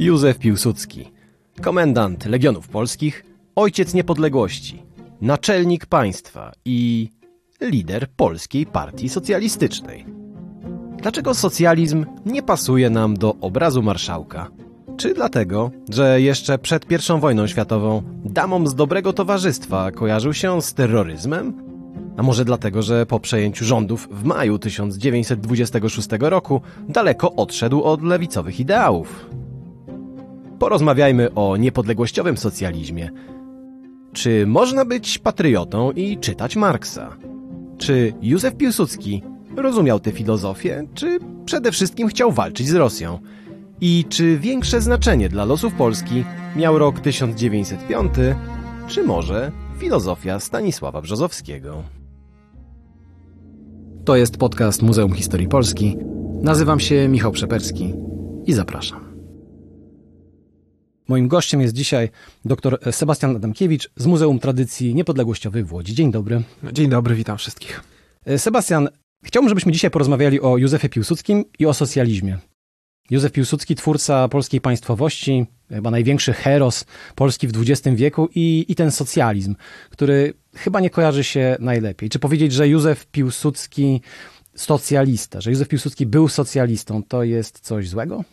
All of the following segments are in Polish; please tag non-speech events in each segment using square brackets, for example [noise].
Józef Piłsudski, komendant Legionów Polskich, ojciec niepodległości, naczelnik państwa i lider Polskiej Partii Socjalistycznej. Dlaczego socjalizm nie pasuje nam do obrazu marszałka? Czy dlatego, że jeszcze przed I wojną światową damom z dobrego towarzystwa kojarzył się z terroryzmem? A może dlatego, że po przejęciu rządów w maju 1926 roku daleko odszedł od lewicowych ideałów? Porozmawiajmy o niepodległościowym socjalizmie. Czy można być patriotą i czytać Marksa? Czy Józef Piłsudski rozumiał tę filozofię, czy przede wszystkim chciał walczyć z Rosją? I czy większe znaczenie dla losów Polski miał rok 1905, czy może filozofia Stanisława Brzozowskiego? To jest podcast Muzeum Historii Polski. Nazywam się Michał Przeperski i zapraszam. Moim gościem jest dzisiaj dr Sebastian Adamkiewicz z Muzeum Tradycji Niepodległościowej w Łodzi. Dzień dobry. Dzień dobry, witam wszystkich. Sebastian, chciałbym, żebyśmy dzisiaj porozmawiali o Józefie Piłsudskim i o socjalizmie. Józef Piłsudski, twórca polskiej państwowości, chyba największy heros Polski w XX wieku i, i ten socjalizm, który chyba nie kojarzy się najlepiej. Czy powiedzieć, że Józef Piłsudski socjalista, że Józef Piłsudski był socjalistą, to jest coś złego?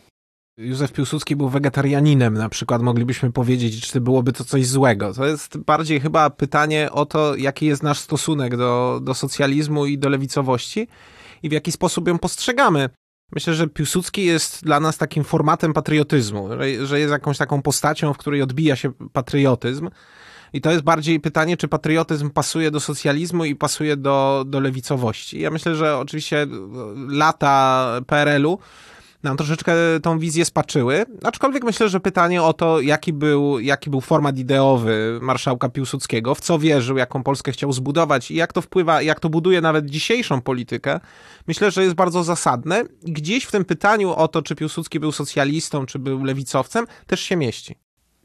Józef Piłsudski był wegetarianinem, na przykład moglibyśmy powiedzieć, czy byłoby to coś złego. To jest bardziej chyba pytanie o to, jaki jest nasz stosunek do, do socjalizmu i do lewicowości i w jaki sposób ją postrzegamy. Myślę, że Piłsudski jest dla nas takim formatem patriotyzmu, że, że jest jakąś taką postacią, w której odbija się patriotyzm. I to jest bardziej pytanie, czy patriotyzm pasuje do socjalizmu i pasuje do, do lewicowości. Ja myślę, że oczywiście lata PRL-u nam troszeczkę tą wizję spaczyły. Aczkolwiek myślę, że pytanie o to, jaki był, jaki był format ideowy marszałka Piłsudskiego, w co wierzył, jaką Polskę chciał zbudować i jak to wpływa, jak to buduje nawet dzisiejszą politykę, myślę, że jest bardzo zasadne. Gdzieś w tym pytaniu o to, czy Piłsudski był socjalistą, czy był lewicowcem, też się mieści.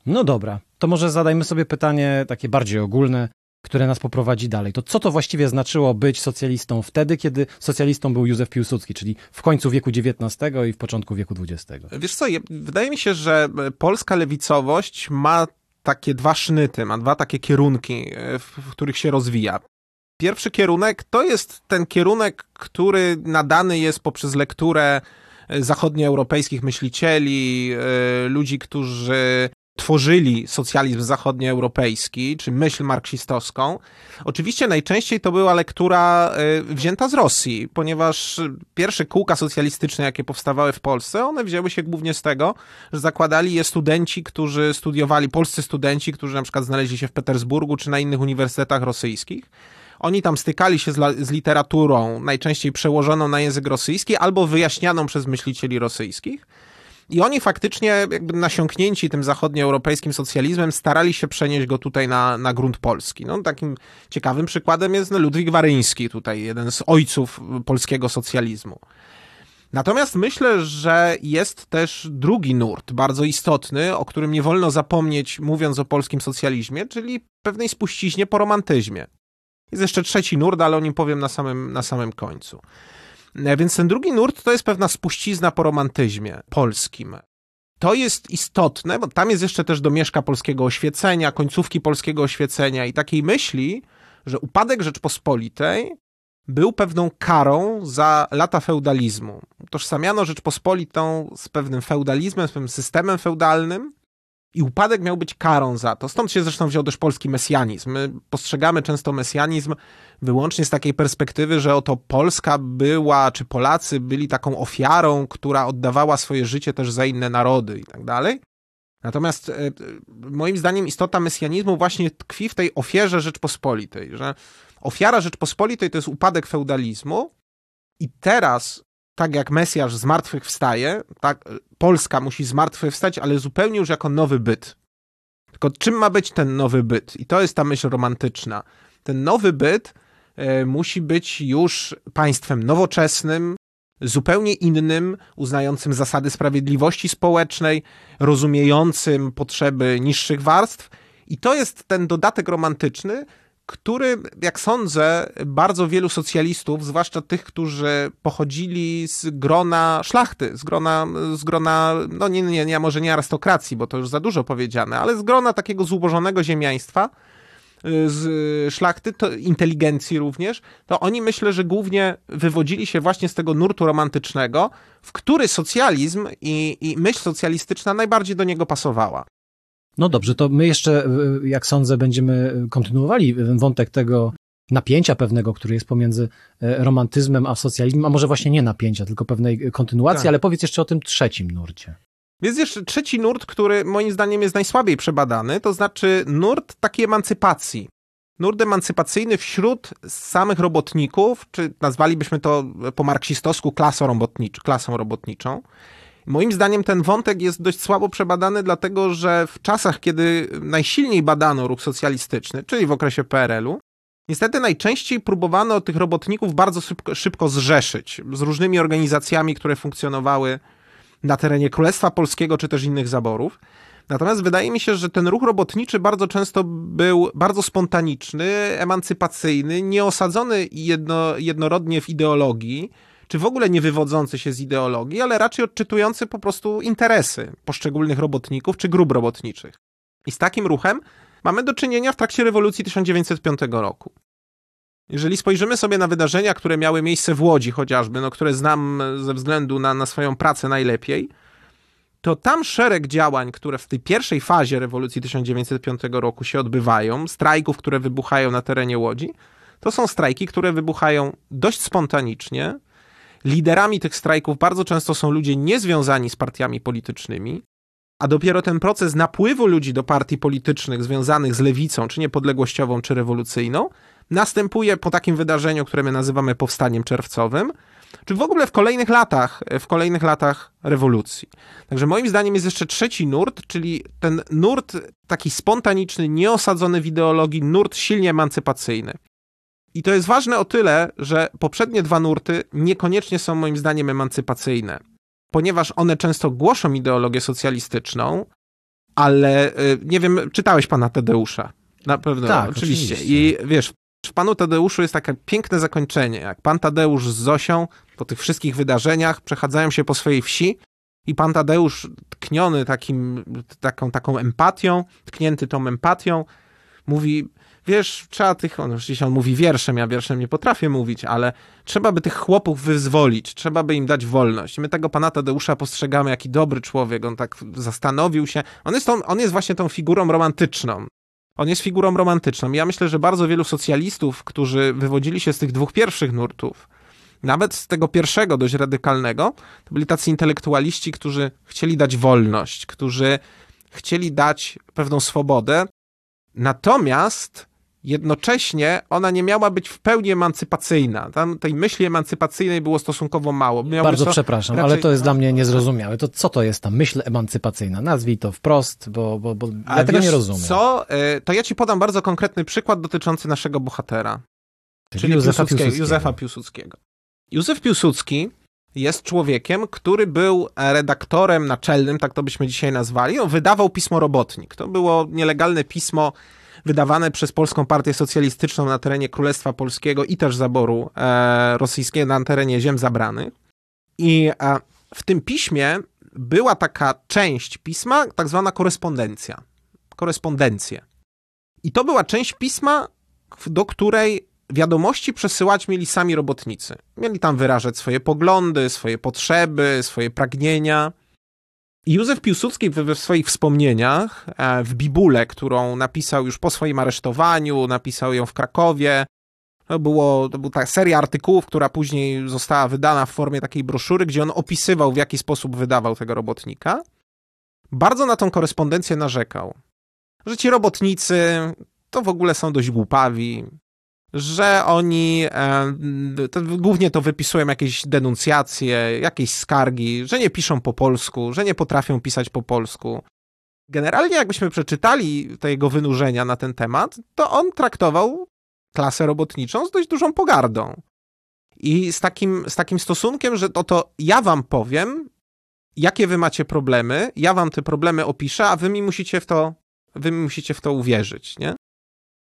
No dobra, to może zadajmy sobie pytanie takie bardziej ogólne które nas poprowadzi dalej. To co to właściwie znaczyło być socjalistą wtedy, kiedy socjalistą był Józef Piłsudski, czyli w końcu wieku XIX i w początku wieku XX? Wiesz co, wydaje mi się, że polska lewicowość ma takie dwa sznyty, ma dwa takie kierunki, e, w których się rozwija. Pierwszy kierunek to jest ten kierunek, który nadany jest poprzez lekturę e, zachodnioeuropejskich myślicieli, e, ludzi, którzy tworzyli socjalizm zachodnioeuropejski, czy myśl marksistowską. Oczywiście najczęściej to była lektura y, wzięta z Rosji, ponieważ pierwsze kółka socjalistyczne, jakie powstawały w Polsce, one wzięły się głównie z tego, że zakładali je studenci, którzy studiowali, polscy studenci, którzy na przykład znaleźli się w Petersburgu czy na innych uniwersytetach rosyjskich. Oni tam stykali się z, z literaturą, najczęściej przełożoną na język rosyjski albo wyjaśnianą przez myślicieli rosyjskich. I oni faktycznie, jakby nasiąknięci tym zachodnioeuropejskim socjalizmem, starali się przenieść go tutaj na, na grunt polski. No, takim ciekawym przykładem jest Ludwik Waryński, tutaj jeden z ojców polskiego socjalizmu. Natomiast myślę, że jest też drugi nurt, bardzo istotny, o którym nie wolno zapomnieć, mówiąc o polskim socjalizmie, czyli pewnej spuściźnie po romantyzmie. Jest jeszcze trzeci nurt, ale o nim powiem na samym, na samym końcu. E, więc ten drugi nurt to jest pewna spuścizna po romantyzmie polskim. To jest istotne, bo tam jest jeszcze też domieszka polskiego oświecenia, końcówki polskiego oświecenia i takiej myśli, że upadek Rzeczpospolitej był pewną karą za lata feudalizmu. Tożsamiano Rzeczpospolitą z pewnym feudalizmem, z pewnym systemem feudalnym, i upadek miał być karą za to. Stąd się zresztą wziął też polski mesjanizm. My postrzegamy często mesjanizm wyłącznie z takiej perspektywy, że oto Polska była, czy Polacy byli taką ofiarą, która oddawała swoje życie też za inne narody i tak dalej. Natomiast e, moim zdaniem istota mesjanizmu właśnie tkwi w tej ofierze Rzeczpospolitej, że ofiara Rzeczpospolitej to jest upadek feudalizmu i teraz tak jak Mesjasz zmartwychwstaje, tak Polska musi zmartwychwstać, ale zupełnie już jako nowy byt. Tylko czym ma być ten nowy byt? I to jest ta myśl romantyczna. Ten nowy byt e, musi być już państwem nowoczesnym, zupełnie innym, uznającym zasady sprawiedliwości społecznej, rozumiejącym potrzeby niższych warstw. I to jest ten dodatek romantyczny, który, jak sądzę, bardzo wielu socjalistów, zwłaszcza tych, którzy pochodzili z grona szlachty, z grona, z grona no nie, nie, nie, może nie arystokracji, bo to już za dużo powiedziane, ale z grona takiego zubożonego ziemiaństwa, y, z szlachty, to inteligencji również, to oni myślę, że głównie wywodzili się właśnie z tego nurtu romantycznego, w który socjalizm i, i myśl socjalistyczna najbardziej do niego pasowała. No dobrze, to my jeszcze, jak sądzę, będziemy kontynuowali wątek tego napięcia pewnego, który jest pomiędzy e, romantyzmem a socjalizmem, a może właśnie nie napięcia, tylko pewnej kontynuacji, tak. ale powiedz jeszcze o tym trzecim nurcie. Jest jeszcze trzeci nurt, który moim zdaniem jest najsłabiej przebadany, to znaczy nurt takiej emancypacji. Nurt emancypacyjny wśród samych robotników, czy nazwalibyśmy to po marksistowsku klasą, robotnicz klasą robotniczą. Moim zdaniem ten wątek jest dość słabo przebadany, dlatego że w czasach, kiedy najsilniej badano ruch socjalistyczny, czyli w okresie PRL-u, niestety najczęściej próbowano tych robotników bardzo szybko, szybko zrzeszyć z różnymi organizacjami, które funkcjonowały na terenie Królestwa Polskiego czy też innych zaborów. Natomiast wydaje mi się, że ten ruch robotniczy bardzo często był bardzo spontaniczny, emancypacyjny, nieosadzony jedno, jednorodnie w ideologii, czy w ogóle nie wywodzący się z ideologii, ale raczej odczytujący po prostu interesy poszczególnych robotników czy grup robotniczych. I z takim ruchem mamy do czynienia w trakcie rewolucji 1905 roku. Jeżeli spojrzymy sobie na wydarzenia, które miały miejsce w Łodzi chociażby, no, które znam ze względu na, na swoją pracę najlepiej, to tam szereg działań, które w tej pierwszej fazie rewolucji 1905 roku się odbywają, strajków, które wybuchają na terenie Łodzi, to są strajki, które wybuchają dość spontanicznie, Liderami tych strajków bardzo często są ludzie niezwiązani z partiami politycznymi, a dopiero ten proces napływu ludzi do partii politycznych związanych z lewicą, czy niepodległościową, czy rewolucyjną, następuje po takim wydarzeniu, które my nazywamy powstaniem czerwcowym, czy w ogóle w kolejnych latach, w kolejnych latach rewolucji. Także moim zdaniem jest jeszcze trzeci nurt, czyli ten nurt taki spontaniczny, nieosadzony w ideologii, nurt silnie emancypacyjny. I to jest ważne o tyle, że poprzednie dwa nurty niekoniecznie są moim zdaniem emancypacyjne, ponieważ one często głoszą ideologię socjalistyczną, ale y, nie wiem, czytałeś pana Tadeusza. Na pewno, tak, oczywiście. oczywiście. I wiesz, w panu Tadeuszu jest takie piękne zakończenie. Jak pan Tadeusz z Zosią po tych wszystkich wydarzeniach przechadzają się po swojej wsi i pan Tadeusz tkniony takim, taką, taką empatią, tknięty tą empatią, mówi, wiesz, trzeba tych, on oczywiście on mówi wierszem, ja wierszem nie potrafię mówić, ale trzeba by tych chłopów wyzwolić, trzeba by im dać wolność. My tego pana Tadeusza postrzegamy jaki dobry człowiek, on tak zastanowił się. On jest, tą, on jest właśnie tą figurą romantyczną. On jest figurą romantyczną. Ja myślę, że bardzo wielu socjalistów, którzy wywodzili się z tych dwóch pierwszych nurtów, nawet z tego pierwszego, dość radykalnego, to byli tacy intelektualiści, którzy chcieli dać wolność, którzy chcieli dać pewną swobodę. Natomiast jednocześnie ona nie miała być w pełni emancypacyjna. Tam tej myśli emancypacyjnej było stosunkowo mało. Miało Bardzo przepraszam, raczej... ale to jest dla mnie niezrozumiałe. To co to jest ta myśl emancypacyjna? Nazwij to wprost, bo, bo, bo ja tego nie rozumiem. co? E, to ja ci podam bardzo konkretny przykład dotyczący naszego bohatera. Czyli, czyli Józefa Piłsudskiego. Józefa Piłsudskiego. Józef Piłsudski jest człowiekiem, który był redaktorem naczelnym, tak to byśmy dzisiaj nazwali. On wydawał pismo Robotnik. To było nielegalne pismo wydawane przez Polską Partię Socjalistyczną na terenie Królestwa Polskiego i też zaboru e, rosyjskiego na terenie ziem zabranych. I e, w tym piśmie była taka część pisma, tak zwana korespondencja. Korespondencje. I to była część pisma, do której wiadomości przesyłać mieli sami robotnicy. Mieli tam wyrażać swoje poglądy, swoje potrzeby, swoje pragnienia. Józef Piłsudski we swoich wspomnieniach, e, w Bibule, którą napisał już po swoim aresztowaniu, napisał ją w Krakowie, to, było, to była seria artykułów, która później została wydana w formie takiej broszury, gdzie on opisywał, w jaki sposób wydawał tego robotnika. Bardzo na tą korespondencję narzekał, że ci robotnicy to w ogóle są dość głupawi, że oni e, to, głównie to wypisują jakieś denuncjacje, jakieś skargi, że nie piszą po polsku, że nie potrafią pisać po polsku. Generalnie, jakbyśmy przeczytali te jego wynurzenia na ten temat, to on traktował klasę robotniczą z dość dużą pogardą. I z takim, z takim stosunkiem, że to, to ja wam powiem, jakie wy macie problemy, ja wam te problemy opiszę, a wy mi musicie w to, wy mi musicie w to uwierzyć, nie?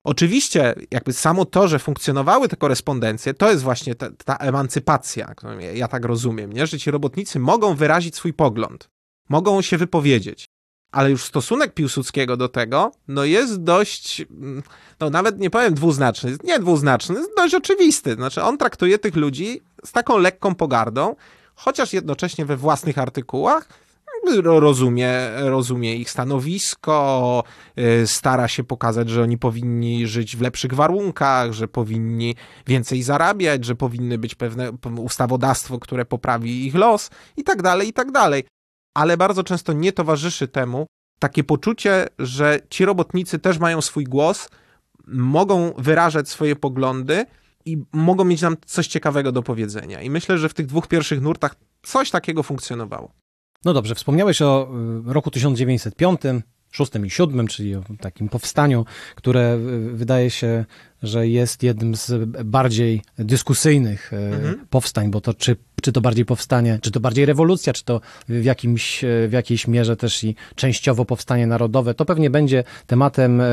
Oczywiście, jakby samo to, że funkcjonowały te korespondencje, to jest właśnie ta, ta emancypacja, ja tak rozumiem, nie? że ci robotnicy mogą wyrazić swój pogląd, mogą się wypowiedzieć. Ale już stosunek Piłsudskiego do tego, no jest dość, no nawet nie powiem dwuznaczny, nie dwuznaczny, dość oczywisty. Znaczy on traktuje tych ludzi z taką lekką pogardą, chociaż jednocześnie we własnych artykułach rozumie, rozumie ich stanowisko, y, stara się pokazać, że oni powinni żyć w lepszych warunkach, że powinni więcej zarabiać, że powinny być pewne ustawodawstwo, które poprawi ich los i tak dalej, i tak dalej. Ale bardzo często nie towarzyszy temu takie poczucie, że ci robotnicy też mają swój głos, mogą wyrażać swoje poglądy i mogą mieć nam coś ciekawego do powiedzenia. I myślę, że w tych dwóch pierwszych nurtach coś takiego funkcjonowało. No dobrze, wspomniałeś o y, roku 1905, szóstym i siódmym, czyli o takim powstaniu, które y, wydaje się, że jest jednym z bardziej dyskusyjnych y, mhm. powstań, bo to czy czy to bardziej powstanie, czy to bardziej rewolucja, czy to w, jakimś, w jakiejś mierze też i częściowo powstanie narodowe, to pewnie będzie tematem e,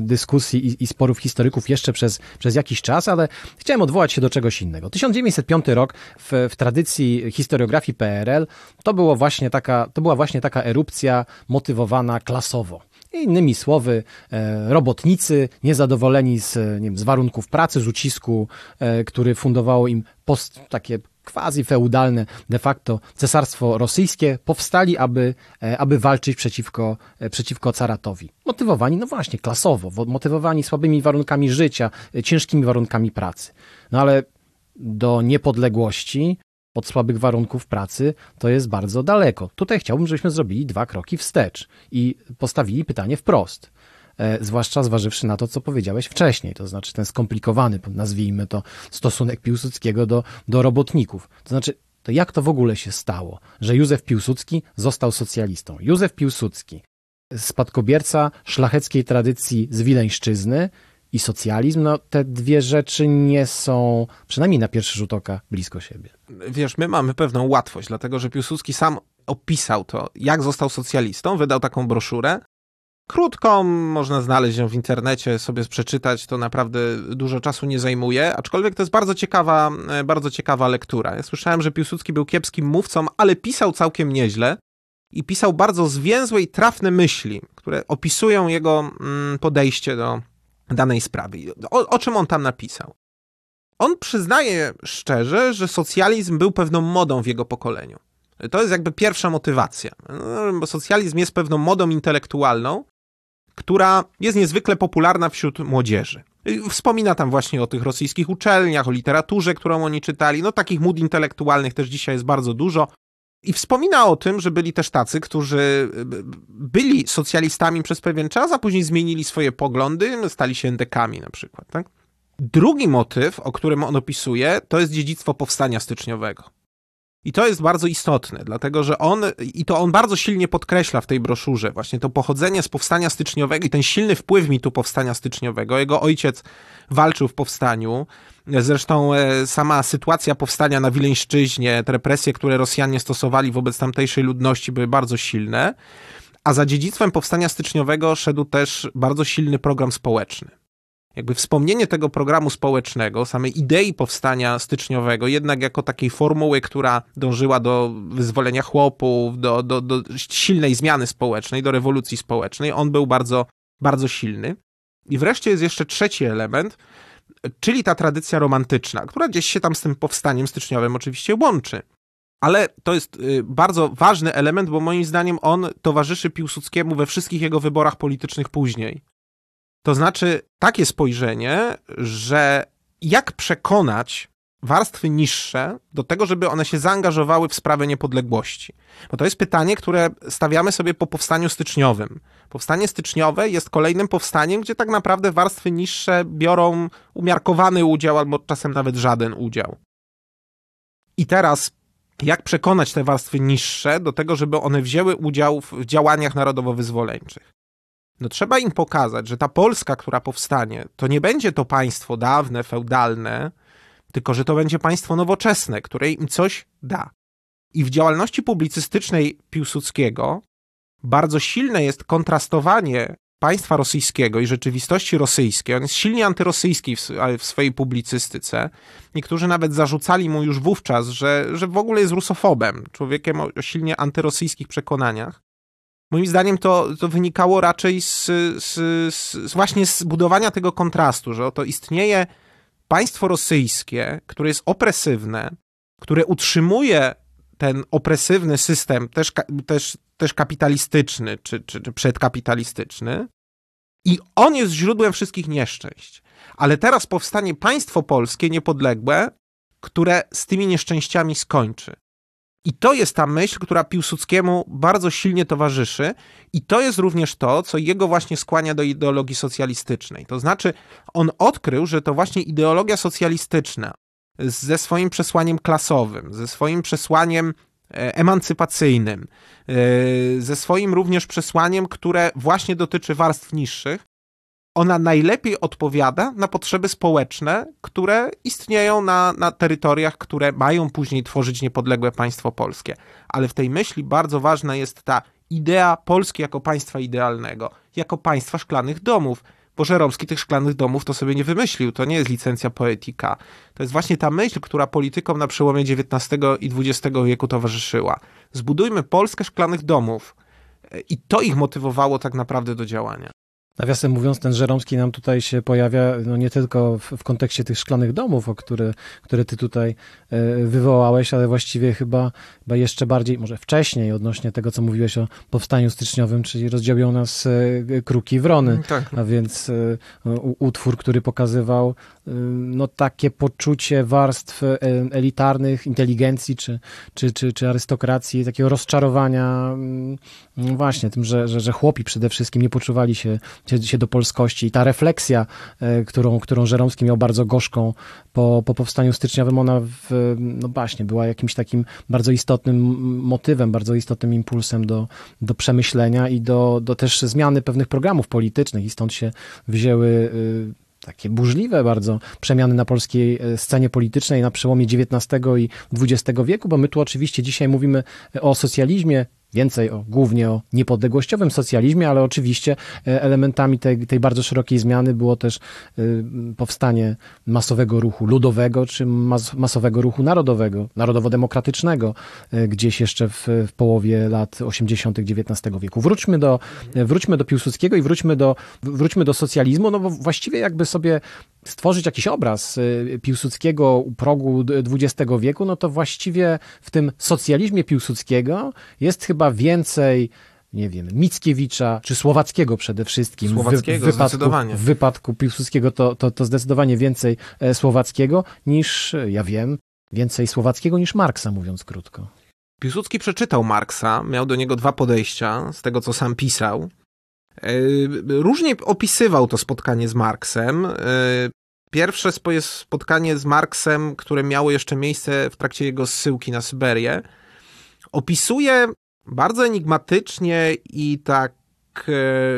dyskusji i, i sporów historyków jeszcze przez, przez jakiś czas, ale chciałem odwołać się do czegoś innego. 1905 rok w, w tradycji historiografii PRL to, było właśnie taka, to była właśnie taka erupcja motywowana klasowo. Innymi słowy, e, robotnicy niezadowoleni z, nie wiem, z warunków pracy, z ucisku, e, który fundowało im post, takie quasi-feudalne de facto cesarstwo rosyjskie powstali, aby, e, aby walczyć przeciwko, e, przeciwko caratowi. Motywowani, no właśnie, klasowo, motywowani słabymi warunkami życia, e, ciężkimi warunkami pracy. No ale do niepodległości od słabych warunków pracy to jest bardzo daleko. Tutaj chciałbym, żebyśmy zrobili dwa kroki wstecz i postawili pytanie wprost. E, zwłaszcza zważywszy na to, co powiedziałeś wcześniej, to znaczy ten skomplikowany, nazwijmy to, stosunek Piłsudskiego do, do robotników. To znaczy, to jak to w ogóle się stało, że Józef Piłsudski został socjalistą? Józef Piłsudski, spadkobierca szlacheckiej tradycji z Wileńszczyzny i socjalizm, no te dwie rzeczy nie są, przynajmniej na pierwszy rzut oka, blisko siebie. Wiesz, my mamy pewną łatwość, dlatego że Piłsudski sam opisał to, jak został socjalistą, wydał taką broszurę, krótką, można znaleźć ją w internecie, sobie przeczytać, to naprawdę dużo czasu nie zajmuje, aczkolwiek to jest bardzo ciekawa, e, bardzo ciekawa lektura. Ja słyszałem, że Piłsudski był kiepskim mówcą, ale pisał całkiem nieźle i pisał bardzo zwięzłe i trafne myśli, które opisują jego mm, podejście do danej sprawy. O, o czym on tam napisał? On przyznaje szczerze, że socjalizm był pewną modą w jego pokoleniu. To jest jakby pierwsza motywacja, no, bo socjalizm jest pewną modą intelektualną, która jest niezwykle popularna wśród młodzieży. Wspomina tam właśnie o tych rosyjskich uczelniach, o literaturze, którą oni czytali. No takich mód intelektualnych też dzisiaj jest bardzo dużo. I wspomina o tym, że byli też tacy, którzy byli socjalistami przez pewien czas, a później zmienili swoje poglądy, stali się endekami na przykład. Tak? Drugi motyw, o którym on opisuje, to jest dziedzictwo powstania styczniowego. I to jest bardzo istotne, dlatego że on, i to on bardzo silnie podkreśla w tej broszurze, właśnie to pochodzenie z powstania styczniowego i ten silny wpływ mitu powstania styczniowego. Jego ojciec walczył w powstaniu. Zresztą e, sama sytuacja powstania na Wileńszczyźnie, te represje, które Rosjanie stosowali wobec tamtejszej ludności, były bardzo silne. A za dziedzictwem powstania styczniowego szedł też bardzo silny program społeczny jakby wspomnienie tego programu społecznego, samej idei powstania styczniowego, jednak jako takiej formuły, która dążyła do wyzwolenia chłopów, do, do, do silnej zmiany społecznej, do rewolucji społecznej, on był bardzo, bardzo silny. I wreszcie jest jeszcze trzeci element, czyli ta tradycja romantyczna, która gdzieś się tam z tym powstaniem styczniowym oczywiście łączy. Ale to jest y, bardzo ważny element, bo moim zdaniem on towarzyszy Piłsudskiemu we wszystkich jego wyborach politycznych później. To znaczy takie spojrzenie, że jak przekonać warstwy niższe do tego, żeby one się zaangażowały w sprawę niepodległości. Bo to jest pytanie, które stawiamy sobie po powstaniu styczniowym. Powstanie styczniowe jest kolejnym powstaniem, gdzie tak naprawdę warstwy niższe biorą umiarkowany udział albo czasem nawet żaden udział. I teraz jak przekonać te warstwy niższe do tego, żeby one wzięły udział w działaniach narodowo-wyzwoleńczych? no trzeba im pokazać, że ta Polska, która powstanie, to nie będzie to państwo dawne, feudalne, tylko że to będzie państwo nowoczesne, które im coś da. I w działalności publicystycznej Piłsudskiego bardzo silne jest kontrastowanie państwa rosyjskiego i rzeczywistości rosyjskiej. On jest silnie antyrosyjski w, w, swojej publicystyce. Niektórzy nawet zarzucali mu już wówczas, że, że w ogóle jest rusofobem, człowiekiem o, o silnie antyrosyjskich przekonaniach. Moim zdaniem to, to wynikało raczej z, z, z, właśnie z budowania tego kontrastu, że oto istnieje państwo rosyjskie, które jest opresywne, które utrzymuje ten opresywny system, też, też, też kapitalistyczny czy, czy, czy przedkapitalistyczny, i on jest źródłem wszystkich nieszczęść. Ale teraz powstanie państwo polskie niepodległe, które z tymi nieszczęściami skończy. I to jest ta myśl, która Piłsudskiemu bardzo silnie towarzyszy, i to jest również to, co jego właśnie skłania do ideologii socjalistycznej. To znaczy, on odkrył, że to właśnie ideologia socjalistyczna ze swoim przesłaniem klasowym, ze swoim przesłaniem e, emancypacyjnym, e, ze swoim również przesłaniem, które właśnie dotyczy warstw niższych, ona najlepiej odpowiada na potrzeby społeczne, które istnieją na, na terytoriach, które mają później tworzyć niepodległe państwo polskie. Ale w tej myśli bardzo ważna jest ta idea Polski jako państwa idealnego, jako państwa szklanych domów. Bo Żeromski tych szklanych domów to sobie nie wymyślił, to nie jest licencja poetyka. To jest właśnie ta myśl, która politykom na przełomie XIX i XX wieku towarzyszyła. Zbudujmy Polskę szklanych domów. I to ich motywowało tak naprawdę do działania. Nawiasem mówiąc, ten Żeromski nam tutaj się pojawia no nie tylko w, w kontekście tych szklanych domów, o które, które ty tutaj e, wywołałeś, ale właściwie chyba, chyba jeszcze bardziej, może wcześniej odnośnie tego, co mówiłeś o powstaniu styczniowym, czyli rozdziobią nas e, kruki wrony, mm, tak. a więc e, utwór, który pokazywał no takie poczucie warstw elitarnych, inteligencji czy, czy, czy, czy arystokracji, takiego rozczarowania mm, właśnie tym, że, że, że chłopi przede wszystkim nie poczuwali się się do polskości. I ta refleksja, e, którą, którą Żeromski miał bardzo gorzką po, po powstaniu styczniowym, ona w, no właśnie była jakimś takim bardzo istotnym motywem, bardzo istotnym impulsem do, do przemyślenia i do, do też zmiany pewnych programów politycznych i stąd się wzięły y, takie burzliwe bardzo przemiany na polskiej e, scenie politycznej na przełomie XIX i XX wieku, bo my tu oczywiście dzisiaj mówimy o socjalizmie, więcej o, głównie o niepodległościowym socjalizmie, ale oczywiście e, elementami tej, tej bardzo szerokiej zmiany było też y, powstanie masowego ruchu ludowego, czy mas, masowego ruchu narodowego, narodowo-demokratycznego, y, gdzieś jeszcze w, w, połowie lat 80. XIX wieku. Wróćmy do, wróćmy do Piłsudskiego i wróćmy do, wróćmy do socjalizmu, no bo właściwie jakby sobie stworzyć jakiś obraz Piłsudskiego u progu XX wieku, no to właściwie w tym socjalizmie Piłsudskiego jest chyba chyba więcej nie wiem, Mickiewicza, czy Słowackiego przede wszystkim. Słowackiego, w, w wypadku, W wypadku Piłsudskiego to, to, to zdecydowanie więcej e, Słowackiego niż, ja wiem, więcej Słowackiego niż Marksa, mówiąc krótko. Piłsudski przeczytał Marksa, miał do niego dwa podejścia, z tego co sam pisał. E, różnie opisywał to spotkanie z Marksem. E, pierwsze spotkanie z Marksem, które miało jeszcze miejsce w trakcie jego zsyłki na Syberię, opisuje bardzo enigmatycznie i tak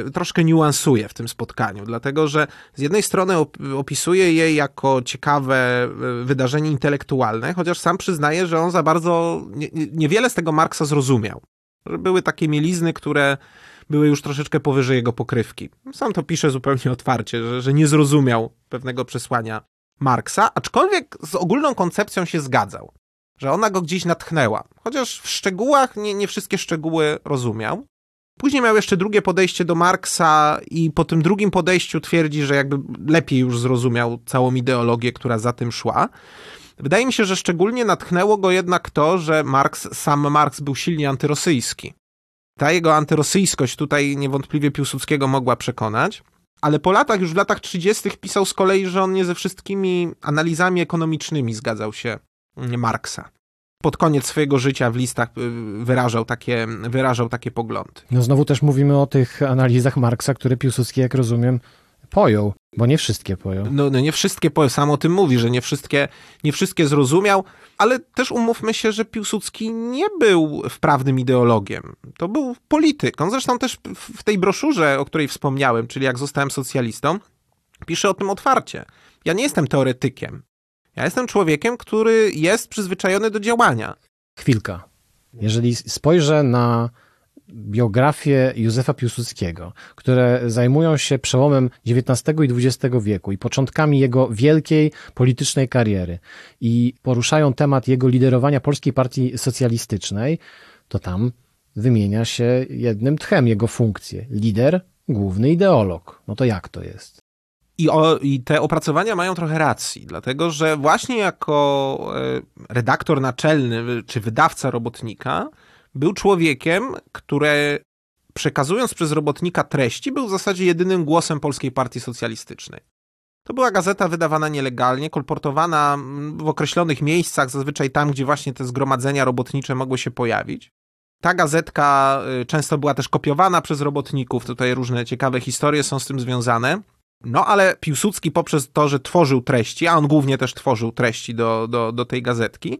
e, troszkę niuansuje w tym spotkaniu, dlatego że z jednej strony opisuje je jako ciekawe wydarzenie intelektualne, chociaż sam przyznaje, że on za bardzo niewiele z tego Marksa zrozumiał. Były takie mielizny, które były już troszeczkę powyżej jego pokrywki. Sam to pisze zupełnie [laughs] otwarcie, że, że nie zrozumiał pewnego przesłania Marksa, aczkolwiek z ogólną koncepcją się zgadzał że ona go gdzieś natchnęła. Chociaż w szczegółach nie, nie wszystkie szczegóły rozumiał. Później miał jeszcze drugie podejście do Marksa i po tym drugim podejściu twierdzi, że jakby lepiej już zrozumiał całą ideologię, która za tym szła. Wydaje mi się, że szczególnie natchnęło go jednak to, że Marx, sam Marx był silnie antyrosyjski. Ta jego antyrosyjskość tutaj niewątpliwie Piłsudskiego mogła przekonać, ale po latach, już w latach 30. pisał z kolei, że on nie ze wszystkimi analizami ekonomicznymi zgadzał się Marksa. Pod koniec swojego życia w listach y, wyrażał takie, wyrażał takie poglądy. No znowu też mówimy o tych analizach Marksa, które Piłsudski, jak rozumiem, pojął, bo nie wszystkie pojął. No, no nie wszystkie pojął, sam o tym mówi, że nie wszystkie, nie wszystkie zrozumiał, ale też umówmy się, że Piłsudski nie był wprawnym ideologiem. To był polityk. On zresztą też w tej broszurze, o której wspomniałem, czyli jak zostałem socjalistą, pisze o tym otwarcie. Ja nie jestem teoretykiem. Ja jestem człowiekiem, który jest przyzwyczajony do działania. Chwilka. Jeżeli spojrzę na biografie Józefa Piłsudskiego, które zajmują się przełomem XIX i XX wieku i początkami jego wielkiej politycznej kariery i poruszają temat jego liderowania Polskiej Partii Socjalistycznej, to tam wymienia się jednym tchem jego funkcję. Lider, główny ideolog. No to jak to jest? I, o, I, te opracowania mają trochę racji, dlatego że właśnie jako e, redaktor naczelny czy wydawca robotnika był człowiekiem, który przekazując przez robotnika treści, był w zasadzie jedynym głosem Polskiej Partii Socjalistycznej. To była gazeta wydawana nielegalnie, kolportowana w określonych miejscach, zazwyczaj tam, gdzie właśnie te zgromadzenia robotnicze mogły się pojawić. Ta gazetka y, często była też kopiowana przez robotników, tutaj różne ciekawe historie są z tym związane. No ale Piłsudski poprzez to, że tworzył treści, a on głównie też tworzył treści do, do, do tej gazetki,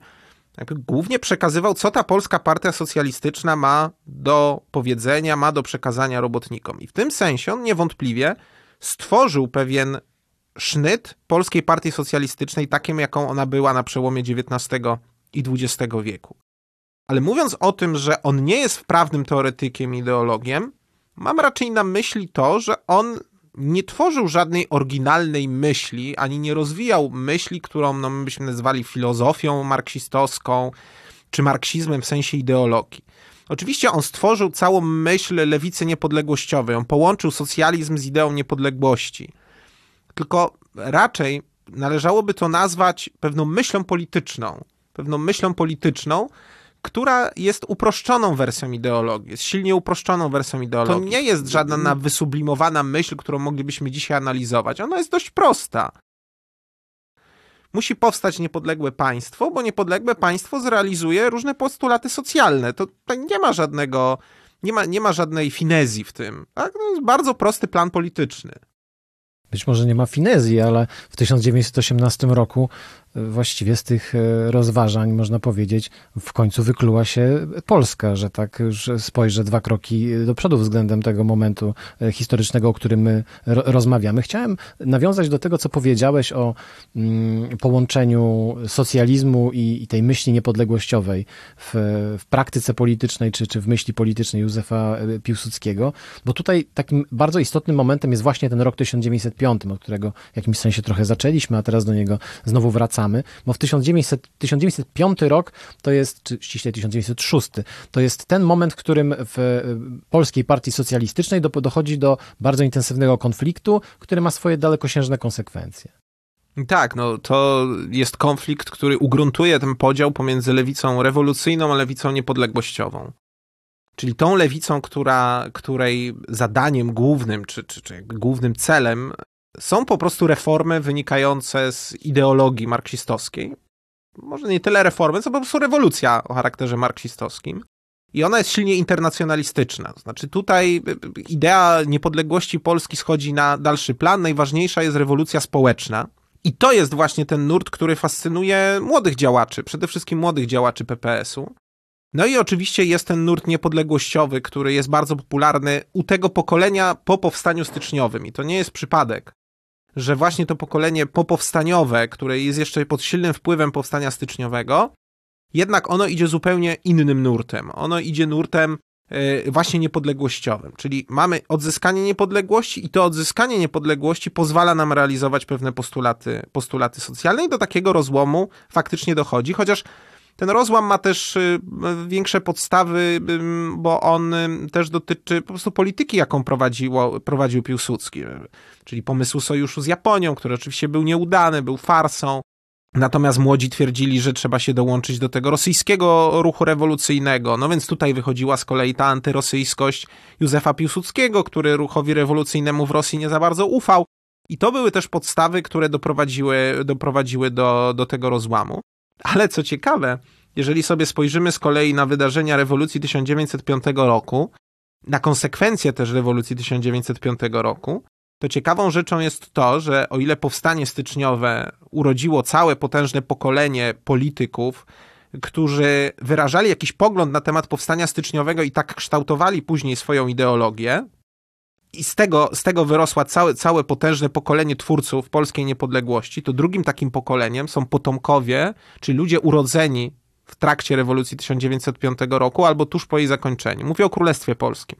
jakby głównie przekazywał, co ta polska partia socjalistyczna ma do powiedzenia, ma do przekazania robotnikom. I w tym sensie on niewątpliwie stworzył pewien sznyt polskiej partii socjalistycznej, takim jaką ona była na przełomie XIX i XX wieku. Ale mówiąc o tym, że on nie jest wprawnym teoretykiem, ideologiem, mam raczej na myśli to, że on nie tworzył żadnej oryginalnej myśli, ani nie rozwijał myśli, którą no, my byśmy nazwali filozofią marksistowską, czy marksizmem w sensie ideologii. Oczywiście on stworzył całą myśl lewicy niepodległościowej, on połączył socjalizm z ideą niepodległości. Tylko raczej należałoby to nazwać pewną myślą polityczną, pewną myślą polityczną, która jest uproszczoną wersją ideologii, jest silnie uproszczoną wersją ideologii. To nie jest żadna wysublimowana myśl, którą moglibyśmy dzisiaj analizować. Ona jest dość prosta. Musi powstać niepodległe państwo, bo niepodległe państwo zrealizuje różne postulaty socjalne. To, to nie ma żadnego, nie ma, nie ma żadnej finezji w tym. Tak? To jest bardzo prosty plan polityczny. Być może nie ma finezji, ale w 1918 roku właściwie z tych e, rozważań, można powiedzieć, w końcu wykluła się Polska, że tak już spojrzę dwa kroki do przodu względem tego momentu e, historycznego, o którym my rozmawiamy. Chciałem nawiązać do tego, co powiedziałeś o mm, połączeniu socjalizmu i, i, tej myśli niepodległościowej w, w praktyce politycznej, czy, czy w myśli politycznej Józefa e, Piłsudskiego, bo tutaj takim bardzo istotnym momentem jest właśnie ten rok 1905, od którego w jakimś sensie trochę zaczęliśmy, a teraz do niego znowu wracamy wracamy, bo w 1900, 1905 rok to jest, czy ściśle 1906, to jest ten moment, w którym w y, Polskiej Partii Socjalistycznej do, dochodzi do bardzo intensywnego konfliktu, który ma swoje dalekosiężne konsekwencje. Tak, no to jest konflikt, który ugruntuje ten podział pomiędzy lewicą rewolucyjną a lewicą niepodległościową. Czyli tą lewicą, która, której zadaniem głównym, czy, czy, czy głównym celem są po prostu reformy wynikające z ideologii marksistowskiej. Może nie tyle reformy, co po prostu rewolucja o charakterze marksistowskim. I ona jest silnie internacjonalistyczna. Znaczy tutaj idea niepodległości Polski schodzi na dalszy plan. Najważniejsza jest rewolucja społeczna. I to jest właśnie ten nurt, który fascynuje młodych działaczy, przede wszystkim młodych działaczy PPS-u. No i oczywiście jest ten nurt niepodległościowy, który jest bardzo popularny u tego pokolenia po powstaniu styczniowym. I to nie jest przypadek, że właśnie to pokolenie popowstaniowe, które jest jeszcze pod silnym wpływem powstania styczniowego, jednak ono idzie zupełnie innym nurtem. Ono idzie nurtem e, właśnie niepodległościowym, czyli mamy odzyskanie niepodległości i to odzyskanie niepodległości pozwala nam realizować pewne postulaty, postulaty socjalne i do takiego rozłomu faktycznie dochodzi, chociaż ten rozłam ma też y, większe podstawy, bo on też dotyczy po prostu polityki, jaką prowadziło, prowadził Piłsudski, czyli pomysłu sojuszu z Japonią, który oczywiście był nieudany, był farsą. Natomiast młodzi twierdzili, że trzeba się dołączyć do tego rosyjskiego ruchu rewolucyjnego. No więc tutaj wychodziła z kolei ta antyrosyjskość Józefa Piłsudskiego, który ruchowi rewolucyjnemu w Rosji nie za bardzo ufał. I to były też podstawy, które doprowadziły, doprowadziły do, do tego rozłamu. Ale co ciekawe, jeżeli sobie spojrzymy z kolei na wydarzenia rewolucji 1905 roku, na konsekwencje też rewolucji 1905 roku, to ciekawą rzeczą jest to, że o ile powstanie styczniowe urodziło całe potężne pokolenie polityków, którzy wyrażali jakiś pogląd na temat powstania styczniowego i tak kształtowali później swoją ideologię, i z tego, z tego wyrosła całe, całe potężne pokolenie twórców polskiej niepodległości, to drugim takim pokoleniem są potomkowie, czyli ludzie urodzeni w trakcie rewolucji 1905 roku albo tuż po jej zakończeniu. Mówię o Królestwie Polskim.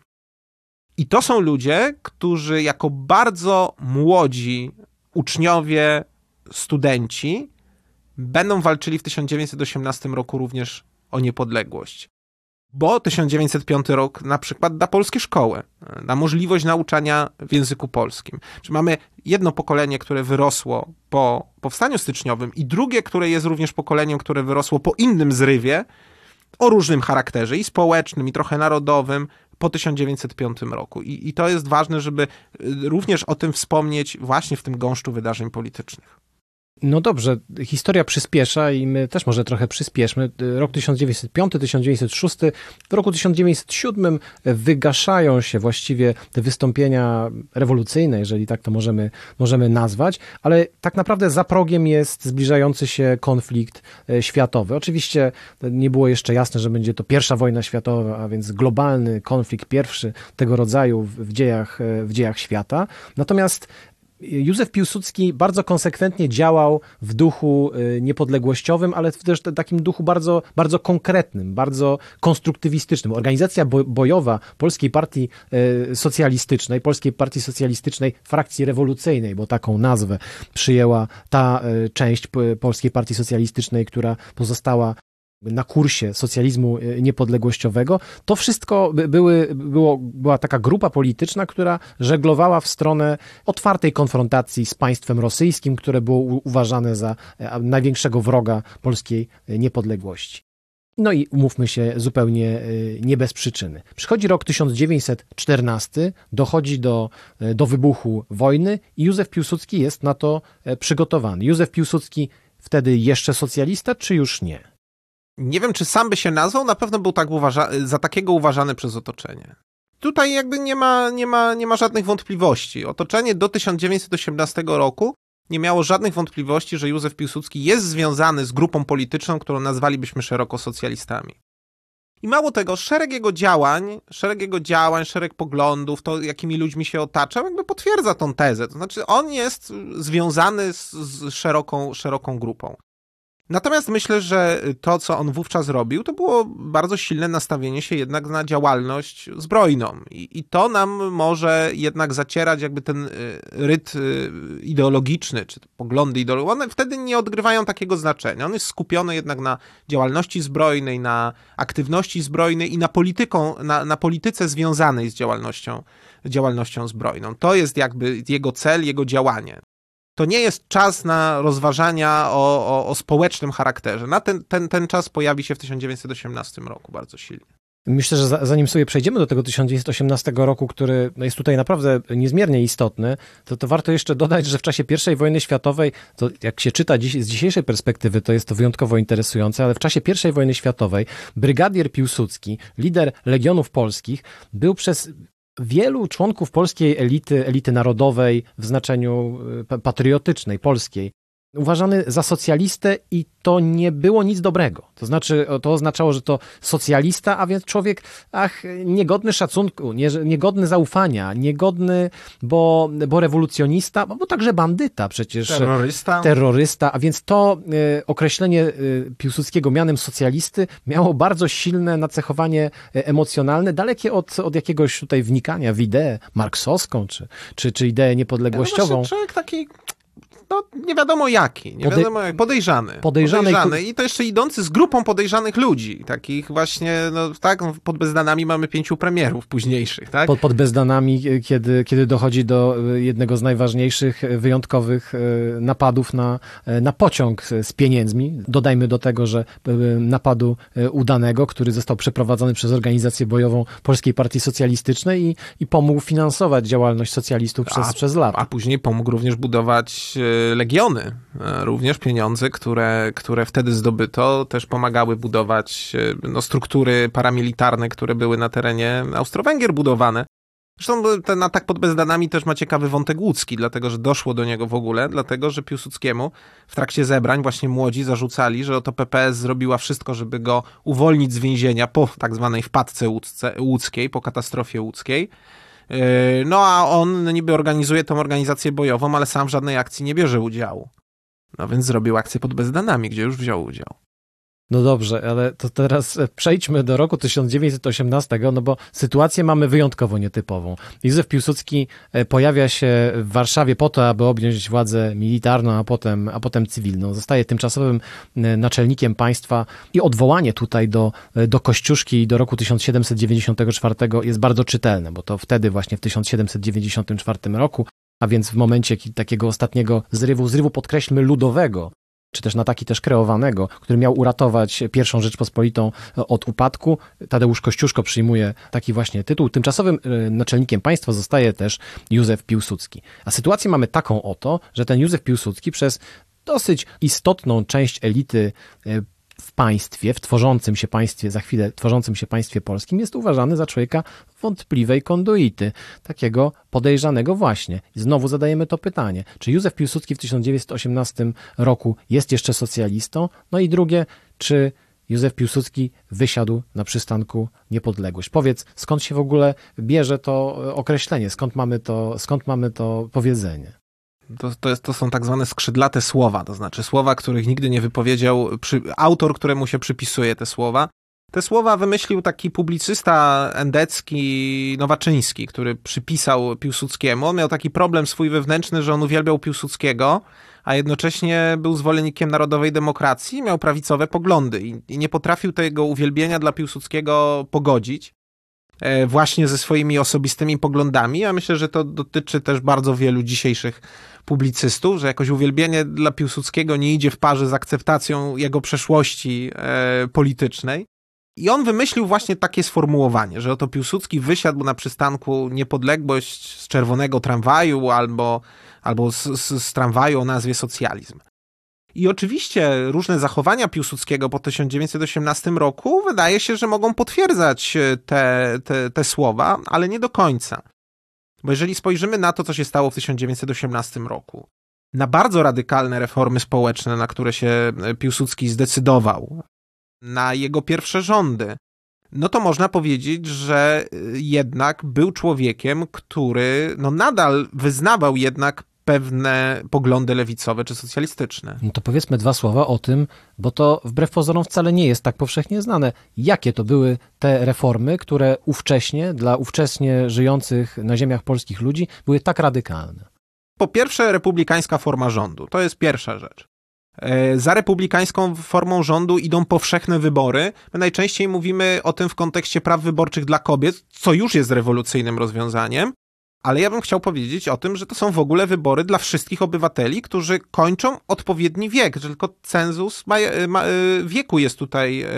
I to są ludzie, którzy jako bardzo młodzi uczniowie, studenci będą walczyli w 1918 roku również o niepodległość. Bo 1905 rok na przykład da polskie szkoły, da możliwość nauczania w języku polskim. Czy mamy jedno pokolenie, które wyrosło po powstaniu styczniowym i drugie, które jest również pokoleniem, które wyrosło po innym zrywie, o różnym charakterze i społecznym, i trochę narodowym, po 1905 roku. I, I to jest ważne, żeby y, również o tym wspomnieć właśnie w tym gąszczu wydarzeń politycznych. No dobrze, historia przyspiesza i my też może trochę przyspieszmy. Rok 1905, 1906, w roku 1907 wygaszają się właściwie te wystąpienia rewolucyjne, jeżeli tak to możemy, możemy nazwać, ale tak naprawdę za progiem jest zbliżający się konflikt e, światowy. Oczywiście nie było jeszcze jasne, że będzie to pierwsza wojna światowa, a więc globalny konflikt pierwszy tego rodzaju w dziejach, e, w dziejach świata. Natomiast Józef Piłsudski bardzo konsekwentnie działał w duchu y, niepodległościowym, ale też w takim duchu bardzo, bardzo konkretnym, bardzo konstruktywistycznym. Organizacja bojowa Polskiej Partii y, Socjalistycznej, Polskiej Partii Socjalistycznej Frakcji Rewolucyjnej, bo taką nazwę przyjęła ta y, część Polskiej Partii Socjalistycznej, która pozostała na kursie socjalizmu e, niepodległościowego, to wszystko były, było, była taka grupa polityczna, która żeglowała w stronę otwartej konfrontacji z państwem rosyjskim, które było uważane za e, największego wroga polskiej e, niepodległości. No i umówmy się zupełnie nie bez przyczyny. Przychodzi rok 1914, dochodzi do, do wybuchu wojny i Józef Piłsudski jest na to przygotowany. Józef Piłsudski wtedy jeszcze socjalista, czy już nie? Nie wiem, czy sam by się nazwał, na pewno był tak uważa- za takiego uważany przez otoczenie. Tutaj jakby nie ma, nie, ma, nie ma żadnych wątpliwości. Otoczenie do 1918 roku nie miało żadnych wątpliwości, że Józef Piłsudski jest związany z grupą polityczną, którą nazwalibyśmy szeroko socjalistami. I mało tego, szereg jego działań, szereg jego działań, szereg poglądów, to jakimi ludźmi się otaczał, jakby potwierdza tą tezę. To znaczy, on jest związany z, z szeroką, szeroką grupą. Natomiast myślę, że to, co on wówczas robił, to było bardzo silne nastawienie się jednak na działalność zbrojną. I, i to nam może jednak zacierać jakby ten y, ryt y, ideologiczny, czy poglądy ideologiczne. One wtedy nie odgrywają takiego znaczenia. On jest skupiony jednak na działalności zbrojnej, na aktywności zbrojnej i na, polityką, na, na polityce związanej z działalnością, działalnością zbrojną. To jest jakby jego cel, jego działanie to nie jest czas na rozważania o, o, o społecznym charakterze. Na ten, ten, ten czas pojawi się w 1918 roku bardzo silnie. Myślę, że zanim sobie przejdziemy do tego 1918 roku, który jest tutaj naprawdę niezmiernie istotny, to, to warto jeszcze dodać, że w czasie I wojny światowej, to jak się czyta dziś, z dzisiejszej perspektywy, to jest to wyjątkowo interesujące, ale w czasie I wojny światowej brygadier Piłsudski, lider Legionów Polskich, był przez wielu członków polskiej elity, elity narodowej w znaczeniu e, patriotycznej, polskiej, uważany za socjalistę i to nie było nic dobrego. To znaczy, to oznaczało, że to socjalista, a więc człowiek, ach, niegodny szacunku, nie, niegodny zaufania, niegodny, bo, bo rewolucjonista, bo także bandyta przecież. Terrorysta. Terrorysta, a więc to e, określenie e, Piłsudskiego mianem socjalisty miało bardzo silne nacechowanie e, emocjonalne, dalekie od, od jakiegoś tutaj wnikania w ideę marksowską, czy, czy, czy ideę niepodległościową. Ja, człowiek taki no nie wiadomo jaki, nie Podej wiadomo jak, podejrzany. Podejrzany. podejrzany. I to jeszcze idący z grupą podejrzanych ludzi, takich właśnie, no tak, pod bezdanami mamy pięciu premierów późniejszych, tak? Pod, pod bezdanami, kiedy, kiedy dochodzi do e, jednego z najważniejszych, e, wyjątkowych e, napadów na, na pociąg z pieniędzmi. Dodajmy do tego, że napadu udanego, który został przeprowadzony przez organizację bojową Polskiej Partii Socjalistycznej i, i pomógł finansować działalność socjalistów przez, a, przez lata. A później pomógł również budować legiony, e, również pieniądze, które, które wtedy zdobyto, też pomagały budować e, no, struktury paramilitarne, które były na terenie Austro-Węgier budowane. Zresztą ten atak pod Bezdanami też ma ciekawy wątek łódzki, dlatego że doszło do niego w ogóle, dlatego że Piłsudskiemu w trakcie zebrań właśnie młodzi zarzucali, że oto PPS zrobiła wszystko, żeby go uwolnić z więzienia po tak zwanej wpadce łódzkiej, po katastrofie łódzkiej. Yy, no a on niby organizuje tą organizację bojową, ale sam w żadnej akcji nie bierze udziału. No więc zrobił akcję pod Bezdanami, gdzie już wziął udział. No dobrze, ale to teraz przejdźmy do roku 1918, no bo sytuację mamy wyjątkowo nietypową. Józef Piłsudski e, pojawia się w Warszawie po to, aby objąć władzę militarną, a potem, a potem cywilną. Zostaje tymczasowym e, naczelnikiem państwa i odwołanie tutaj do, e, do Kościuszki do roku 1794 jest bardzo czytelne, bo to wtedy właśnie w 1794 roku a więc w momencie takiego ostatniego zrywu, zrywu podkreślmy ludowego, czy też na taki też kreowanego, który miał uratować pierwszą Rzeczpospolitą e, od upadku. Tadeusz Kościuszko przyjmuje taki właśnie tytuł. Tymczasowym e, naczelnikiem państwa zostaje też Józef Piłsudski. A sytuację mamy taką oto, że ten Józef Piłsudski przez dosyć istotną część elity e, w państwie, w tworzącym się państwie, za chwilę tworzącym się państwie polskim, jest uważany za człowieka wątpliwej konduity, takiego podejrzanego właśnie. I znowu zadajemy to pytanie, czy Józef Piłsudski w 1918 roku jest jeszcze socjalistą? No i drugie, czy Józef Piłsudski wysiadł na przystanku Niepodległość. Powiedz, skąd się w ogóle bierze to określenie, skąd mamy to, skąd mamy to powiedzenie? To, to, jest, to są tak zwane skrzydlate słowa, to znaczy słowa, których nigdy nie wypowiedział przy, autor, któremu się przypisuje te słowa. Te słowa wymyślił taki publicysta endecki Nowaczyński, który przypisał Piłsudskiemu. On miał taki problem swój wewnętrzny, że on uwielbiał Piłsudskiego, a jednocześnie był zwolennikiem narodowej demokracji, miał prawicowe poglądy i, i nie potrafił tego uwielbienia dla Piłsudskiego pogodzić. E, właśnie ze swoimi osobistymi poglądami. Ja myślę, że to dotyczy też bardzo wielu dzisiejszych publicystów, że jakoś uwielbienie dla Piłsudskiego nie idzie w parze z akceptacją jego przeszłości e, politycznej. I on wymyślił właśnie takie sformułowanie, że oto Piłsudski wysiadł na przystanku Niepodległość z czerwonego tramwaju albo, albo z, z, z tramwaju o nazwie socjalizm. I oczywiście różne zachowania Piłsudskiego po 1918 roku wydaje się, że mogą potwierdzać e, te, te, te słowa, ale nie do końca. Bo jeżeli spojrzymy na to, co się stało w 1918 roku, na bardzo radykalne reformy społeczne, na które się e, Piłsudski zdecydował, na jego pierwsze rządy, no to można powiedzieć, że e, jednak był człowiekiem, który no nadal wyznawał jednak pewne poglądy lewicowe czy socjalistyczne. No to powiedzmy dwa słowa o tym, bo to wbrew pozorom wcale nie jest tak powszechnie znane. Jakie to były te reformy, które ówcześnie, dla ówcześnie żyjących na ziemiach polskich ludzi, były tak radykalne? Po pierwsze, republikańska forma rządu. To jest pierwsza rzecz. E, za republikańską formą rządu idą powszechne wybory. My najczęściej mówimy o tym w kontekście praw wyborczych dla kobiet, co już jest rewolucyjnym rozwiązaniem, ale ja bym chciał powiedzieć o tym, że to są w ogóle wybory dla wszystkich obywateli, którzy kończą odpowiedni wiek, że tylko cenzus ma, ma, wieku jest tutaj e,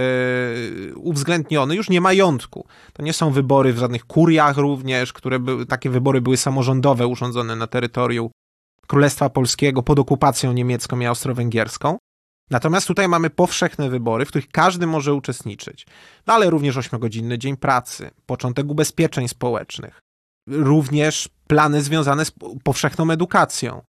uwzględniony, już nie majątku. To nie są wybory w żadnych kuriach również, które takie wybory były samorządowe, urządzone na terytorium Królestwa Polskiego pod okupacją niemiecką i austro-węgierską. Natomiast tutaj mamy powszechne wybory, w których każdy może uczestniczyć. No ale również 8-godzinny dzień pracy, początek ubezpieczeń społecznych, również plany związane z powszechną edukacją.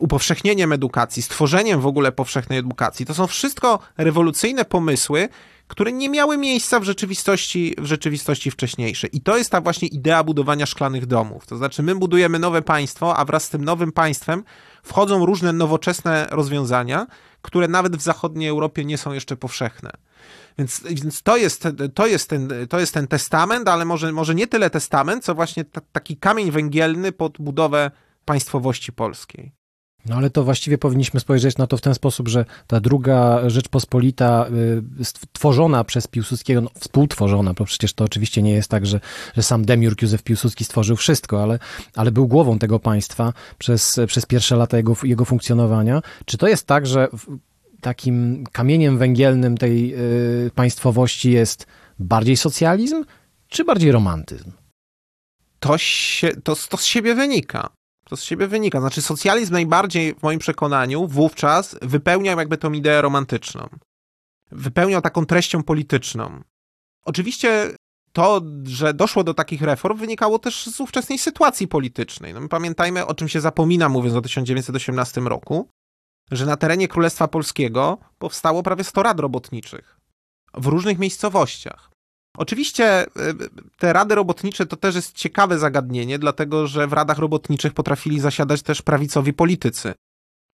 Upowszechnieniem edukacji, stworzeniem w ogóle powszechnej edukacji. To są wszystko rewolucyjne pomysły, które nie miały miejsca w rzeczywistości, w rzeczywistości wcześniejszej. I to jest ta właśnie idea budowania szklanych domów. To znaczy, my budujemy nowe państwo, a wraz z tym nowym państwem wchodzą różne nowoczesne rozwiązania, które nawet w zachodniej Europie nie są jeszcze powszechne. Więc, więc to, jest, to, jest ten, to jest ten testament, ale może, może nie tyle testament, co właśnie t- taki kamień węgielny pod budowę państwowości polskiej. No ale to właściwie powinniśmy spojrzeć na to w ten sposób, że ta druga Rzeczpospolita y, tworzona przez Piłsudskiego, no, współtworzona, bo przecież to oczywiście nie jest tak, że, że sam Demiurg Józef Piłsudski stworzył wszystko, ale, ale był głową tego państwa przez, przez pierwsze lata jego, jego funkcjonowania. Czy to jest tak, że takim kamieniem węgielnym tej y, państwowości jest bardziej socjalizm, czy bardziej romantyzm? To, się, to, to z siebie wynika. To z siebie wynika. Znaczy, socjalizm najbardziej, w moim przekonaniu, wówczas wypełniał jakby tą ideę romantyczną. Wypełniał taką treścią polityczną. Oczywiście to, że doszło do takich reform, wynikało też z ówczesnej sytuacji politycznej. No, pamiętajmy, o czym się zapomina, mówiąc o 1918 roku, że na terenie Królestwa Polskiego powstało prawie 100 rad robotniczych w różnych miejscowościach. Oczywiście e, te rady robotnicze to też jest ciekawe zagadnienie, dlatego że w radach robotniczych potrafili zasiadać też prawicowi politycy.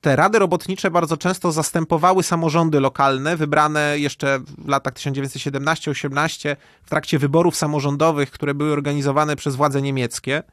te rady robotnicze bardzo często zastępowały samorządy lokalne, wybrane jeszcze w latach 1917-18 w trakcie wyborów samorządowych, które były organizowane przez władze niemieckie.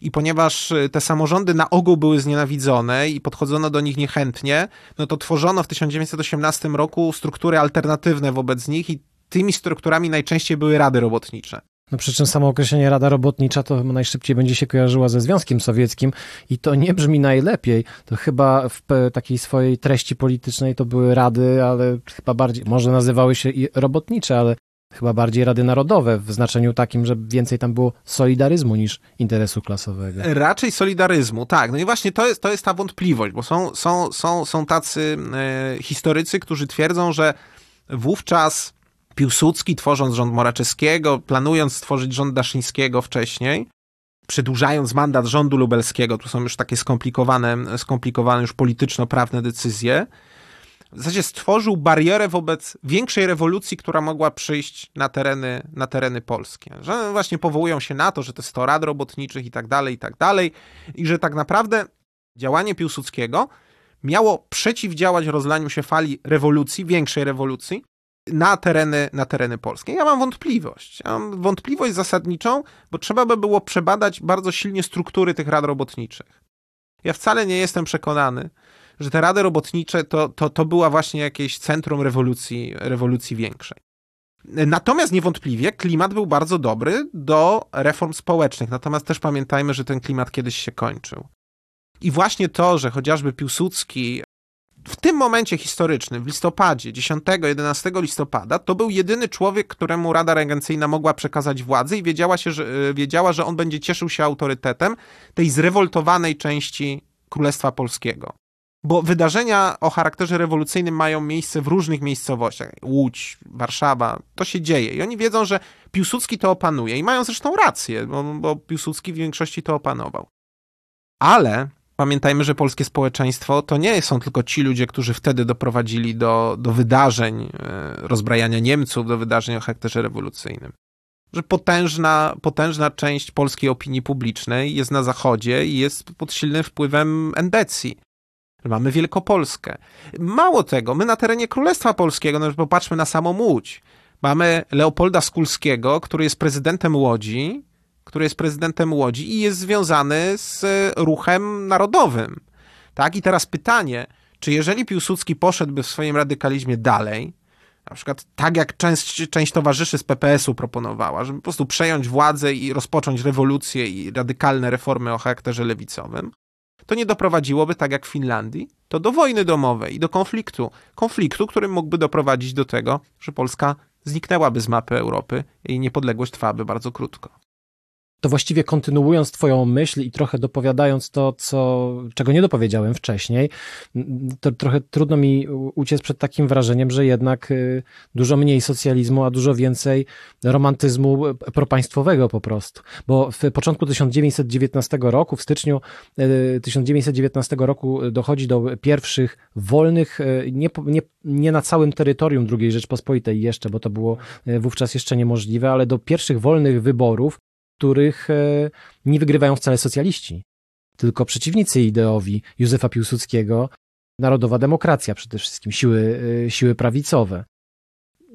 I ponieważ y, te samorządy na ogół były znienawidzone i podchodzono do nich niechętnie, no to tworzono w 1918 roku struktury alternatywne wobec nich i tymi strukturami najczęściej były rady robotnicze. No przy czym samo określenie Rada Robotnicza to najszybciej będzie się kojarzyła ze Związkiem Sowieckim i to nie brzmi najlepiej. To chyba w takiej swojej treści politycznej to były rady, ale chyba bardziej, może nazywały się i robotnicze, ale chyba bardziej Rady Narodowe w znaczeniu takim, że więcej tam było solidaryzmu niż interesu klasowego. Raczej solidaryzmu, tak. No i właśnie to jest, to jest ta wątpliwość, bo są, są, są, są tacy e, historycy, którzy twierdzą, że wówczas Piłsudski, tworząc rząd Moraczewskiego, planując stworzyć rząd Daszyńskiego wcześniej, przedłużając mandat rządu lubelskiego, tu są już takie skomplikowane, skomplikowane już polityczno-prawne decyzje, w zasadzie stworzył barierę wobec większej rewolucji, która mogła przyjść na tereny, na tereny polskie. Że właśnie powołują się na to, że to 100 rad robotniczych i tak dalej, i tak dalej, i że tak naprawdę działanie Piłsudskiego miało przeciwdziałać rozlaniu się fali rewolucji, większej rewolucji, na tereny, na tereny polskie. Ja mam wątpliwość. Ja mam wątpliwość zasadniczą, bo trzeba by było przebadać bardzo silnie struktury tych rad robotniczych. Ja wcale nie jestem przekonany, że te rady robotnicze to, to, to była właśnie jakieś centrum rewolucji, rewolucji większej. Natomiast niewątpliwie klimat był bardzo dobry do reform społecznych. Natomiast też pamiętajmy, że ten klimat kiedyś się kończył. I właśnie to, że chociażby Piłsudski w tym momencie historycznym, w listopadzie, 10-11 listopada, to był jedyny człowiek, któremu Rada Regencyjna mogła przekazać władzę i wiedziała, się, że, e, wiedziała, że on będzie cieszył się autorytetem tej zrewoltowanej części Królestwa Polskiego. Bo wydarzenia o charakterze rewolucyjnym mają miejsce w różnych miejscowościach. Łódź, Warszawa, to się dzieje. I oni wiedzą, że Piłsudski to opanuje. I mają zresztą rację, bo, bo Piłsudski w większości to opanował. Ale Pamiętajmy, że polskie społeczeństwo to nie są tylko ci ludzie, którzy wtedy doprowadzili do, do wydarzeń e, rozbrajania Niemców, do wydarzeń o charakterze rewolucyjnym. Że potężna, potężna część polskiej opinii publicznej jest na zachodzie i jest pod silnym wpływem endecji. Mamy Wielkopolskę. Mało tego, my na terenie Królestwa Polskiego, no popatrzmy na samą Łódź. Mamy Leopolda Skulskiego, który jest prezydentem Łodzi, który jest prezydentem Łodzi i jest związany z ruchem narodowym. Tak? I teraz pytanie, czy jeżeli Piłsudski poszedłby w swoim radykalizmie dalej, na przykład tak jak część, część towarzyszy z PPS-u proponowała, żeby po prostu przejąć władzę i rozpocząć rewolucję i radykalne reformy o charakterze lewicowym, to nie doprowadziłoby, tak jak w Finlandii, to do wojny domowej i do konfliktu. Konfliktu, który mógłby doprowadzić do tego, że Polska zniknęłaby z mapy Europy i niepodległość trwałaby bardzo krótko to właściwie kontynuując Twoją myśl i trochę dopowiadając to, co, czego nie dopowiedziałem wcześniej, to trochę trudno mi uciec przed takim wrażeniem, że jednak y, dużo mniej socjalizmu, a dużo więcej romantyzmu propaństwowego po prostu. Bo w początku 1919 roku, w styczniu 1919 y, roku dochodzi do pierwszych wolnych, y, nie, nie, nie na całym terytorium II Rzeczpospolitej jeszcze, bo to było wówczas jeszcze niemożliwe, ale do pierwszych wolnych wyborów których e, nie wygrywają wcale socjaliści, tylko przeciwnicy ideowi Józefa Piłsudskiego, narodowa demokracja przede wszystkim, siły, e, siły prawicowe.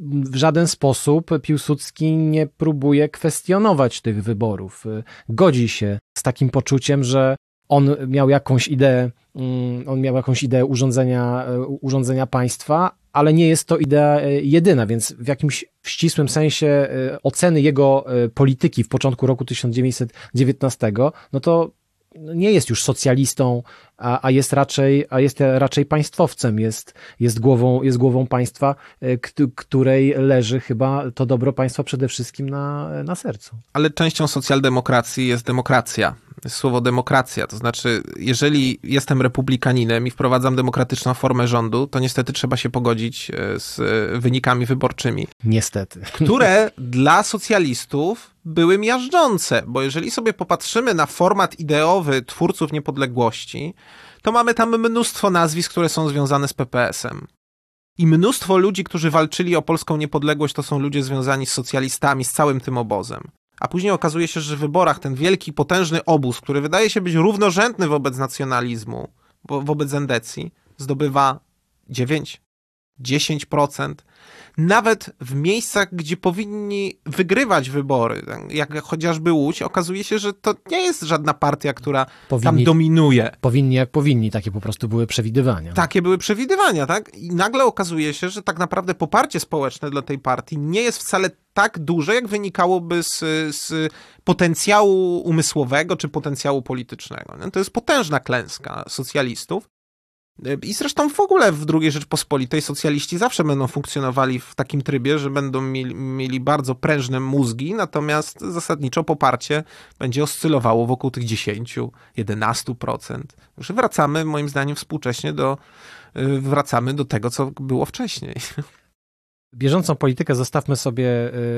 W żaden sposób Piłsudski nie próbuje kwestionować tych wyborów. E, godzi się z takim poczuciem, że on miał jakąś ideę, mm, on miał jakąś ideę urządzenia, urządzenia państwa, ale nie jest to idea e, jedyna, więc w jakimś ścisłym sensie e, oceny jego e, polityki w początku roku 1919, no to nie jest już socjalistą, a, a, jest raczej, a jest raczej państwowcem, jest, jest, głową, jest głową państwa, której leży chyba to dobro państwa przede wszystkim na, na sercu. Ale częścią socjaldemokracji jest demokracja słowo demokracja. To znaczy, jeżeli jestem republikaninem i wprowadzam demokratyczną formę rządu, to niestety trzeba się pogodzić e, z e, wynikami wyborczymi. Niestety. Które dla socjalistów były miażdżące, bo jeżeli sobie popatrzymy na format ideowy twórców niepodległości, to mamy tam mnóstwo nazwisk, które są związane z PPS-em. I mnóstwo ludzi, którzy walczyli o polską niepodległość, to są ludzie związani z socjalistami, z całym tym obozem a później okazuje się, że w wyborach ten wielki, potężny obóz, który wydaje się być równorzędny wobec nacjonalizmu, wobec endecji zdobywa 9, 10%, nawet w miejscach, gdzie powinni wygrywać wybory, jak chociażby Łódź, okazuje się, że to nie jest żadna partia, która powinni, tam dominuje. Powinni jak powinni, takie po prostu były przewidywania. Takie były przewidywania, tak? I nagle okazuje się, że tak naprawdę poparcie społeczne dla tej partii nie jest wcale tak duże, jak wynikałoby z, z potencjału umysłowego czy potencjału politycznego. To jest potężna klęska socjalistów. I zresztą w ogóle w II Rzeczpospolitej socjaliści zawsze będą funkcjonowali w takim trybie, że będą mieli, mieli bardzo prężne mózgi, natomiast zasadniczo poparcie będzie oscylowało wokół tych 10-11%. Już wracamy moim zdaniem współcześnie do, y, wracamy do tego, co było wcześniej. [laughs] Bieżącą politykę zostawmy sobie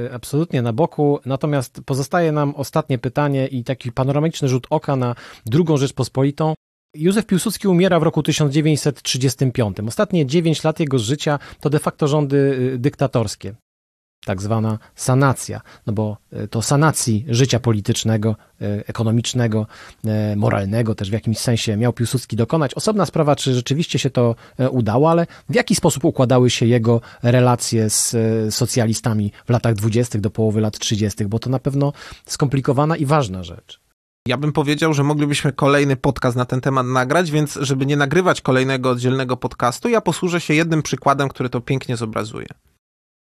y, absolutnie na boku, natomiast pozostaje nam ostatnie pytanie i taki panoramiczny rzut oka na drugą Rzeczpospolitą. Józef Piłsudski umiera w roku 1935. Ostatnie 9 lat jego życia to de facto rządy y, dyktatorskie. Tak zwana sanacja, no bo y, to sanacji życia politycznego, y, ekonomicznego, moralnego też w jakimś sensie miał Piłsudski dokonać. Osobna sprawa, czy rzeczywiście się to udało, ale w jaki sposób układały się jego relacje z socjalistami w latach 20. do połowy lat 30., bo to na pewno skomplikowana i ważna rzecz. Ja bym powiedział, że moglibyśmy kolejny podcast na ten temat nagrać, więc żeby nie nagrywać kolejnego oddzielnego podcastu, ja posłużę się jednym przykładem, który to pięknie zobrazuje.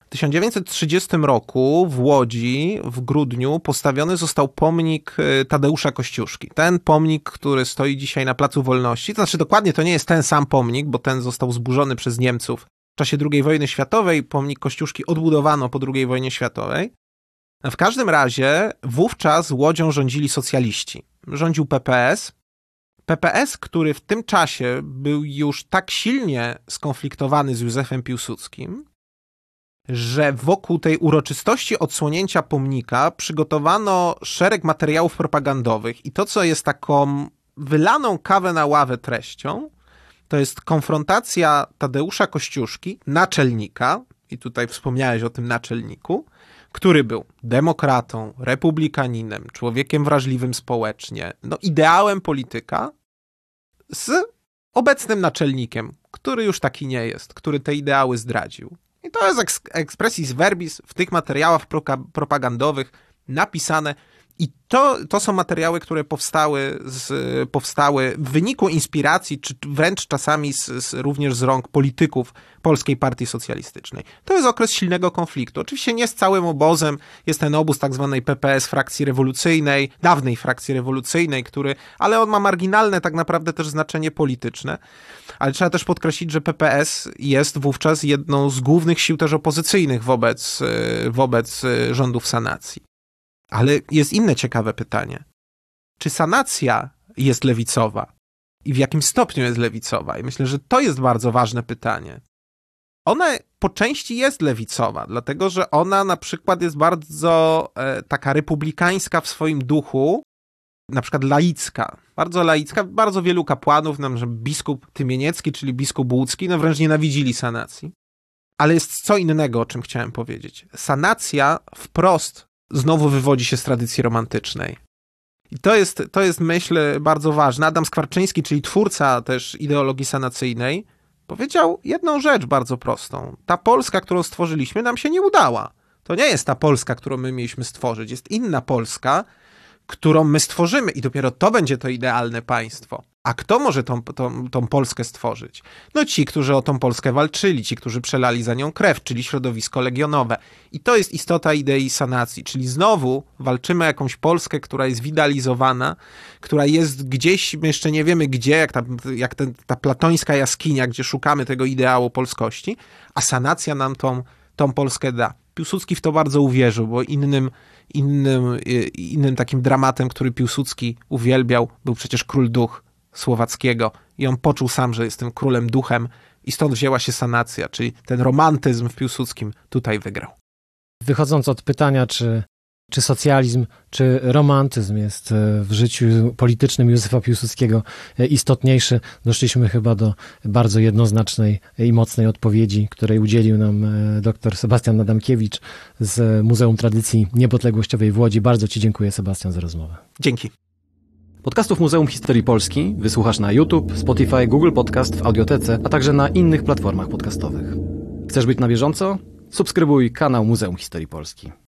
W 1930 roku w Łodzi w grudniu postawiony został pomnik y, Tadeusza Kościuszki. Ten pomnik, który stoi dzisiaj na Placu Wolności, to znaczy dokładnie to nie jest ten sam pomnik, bo ten został zburzony przez Niemców w czasie II wojny światowej. Pomnik Kościuszki odbudowano po II wojnie światowej. W każdym razie wówczas Łodzią rządzili socjaliści. Rządził PPS. PPS, który w tym czasie był już tak silnie skonfliktowany z Józefem Piłsudskim, że wokół tej uroczystości odsłonięcia pomnika przygotowano szereg materiałów propagandowych i to, co jest taką wylaną kawę na ławę treścią, to jest konfrontacja Tadeusza Kościuszki, naczelnika, i tutaj wspomniałeś o tym naczelniku, który był demokratą, republikaninem, człowiekiem wrażliwym społecznie, no ideałem polityka, z obecnym naczelnikiem, który już taki nie jest, który te ideały zdradził. I to jest expressis verbis w tych materiałach propagandowych napisane i to, to są materiały, które powstały, z, powstały w wyniku inspiracji, czy wręcz czasami z, z, również z rąk polityków Polskiej Partii Socjalistycznej. To jest okres silnego konfliktu. Oczywiście nie z całym obozem, jest ten obóz tak zwanej PPS, frakcji rewolucyjnej, dawnej frakcji rewolucyjnej, który, ale on ma marginalne tak naprawdę też znaczenie polityczne. Ale trzeba też podkreślić, że PPS jest wówczas jedną z głównych sił też opozycyjnych wobec, wobec rządów sanacji. Ale jest inne ciekawe pytanie. Czy sanacja jest lewicowa? I w jakim stopniu jest lewicowa? I myślę, że to jest bardzo ważne pytanie. Ona po części jest lewicowa, dlatego że ona na przykład jest bardzo e, taka republikańska w swoim duchu, na przykład laicka, bardzo laicka, bardzo wielu kapłanów, nam, że biskup Tymieniecki, czyli biskup Łódzki, no wręcz nienawidzili sanacji. Ale jest co innego, o czym chciałem powiedzieć. Sanacja wprost znowu wywodzi się z tradycji romantycznej. I to jest, to jest myśl bardzo ważna. Adam Skwarczyński, czyli twórca też ideologii sanacyjnej, powiedział jedną rzecz bardzo prostą. Ta Polska, którą stworzyliśmy, nam się nie udała. To nie jest ta Polska, którą my mieliśmy stworzyć. Jest inna Polska, którą my stworzymy i dopiero to będzie to idealne państwo. A kto może tą, tą, tą Polskę stworzyć? No ci, którzy o tą Polskę walczyli, ci, którzy przelali za nią krew, czyli środowisko legionowe. I to jest istota idei sanacji, czyli znowu walczymy o jakąś Polskę, która jest widalizowana, która jest gdzieś, my jeszcze nie wiemy gdzie, jak ta, jak ten, ta platońska jaskinia, gdzie szukamy tego ideału polskości, a sanacja nam tą, tą Polskę da. Piłsudski w to bardzo uwierzył, bo innym, innym, innym takim dramatem, który Piłsudski uwielbiał, był przecież Król Duch Słowackiego i on poczuł sam, że jest tym królem duchem i stąd wzięła się sanacja, czyli ten romantyzm w Piłsudskim tutaj wygrał. Wychodząc od pytania, czy, czy socjalizm, czy romantyzm jest e, w życiu politycznym Józefa Piłsudskiego e, istotniejszy, doszliśmy chyba do bardzo jednoznacznej i mocnej odpowiedzi, której udzielił nam e, dr Sebastian Nadamkiewicz z Muzeum Tradycji Niepodległościowej w Łodzi. Bardzo Ci dziękuję, Sebastian, za rozmowę. Dzięki. Podcastów Muzeum Historii Polski wysłuchasz na YouTube, Spotify, Google Podcast, w Audiotece, a także na innych platformach podcastowych. Chcesz być na bieżąco? Subskrybuj kanał Muzeum Historii Polski.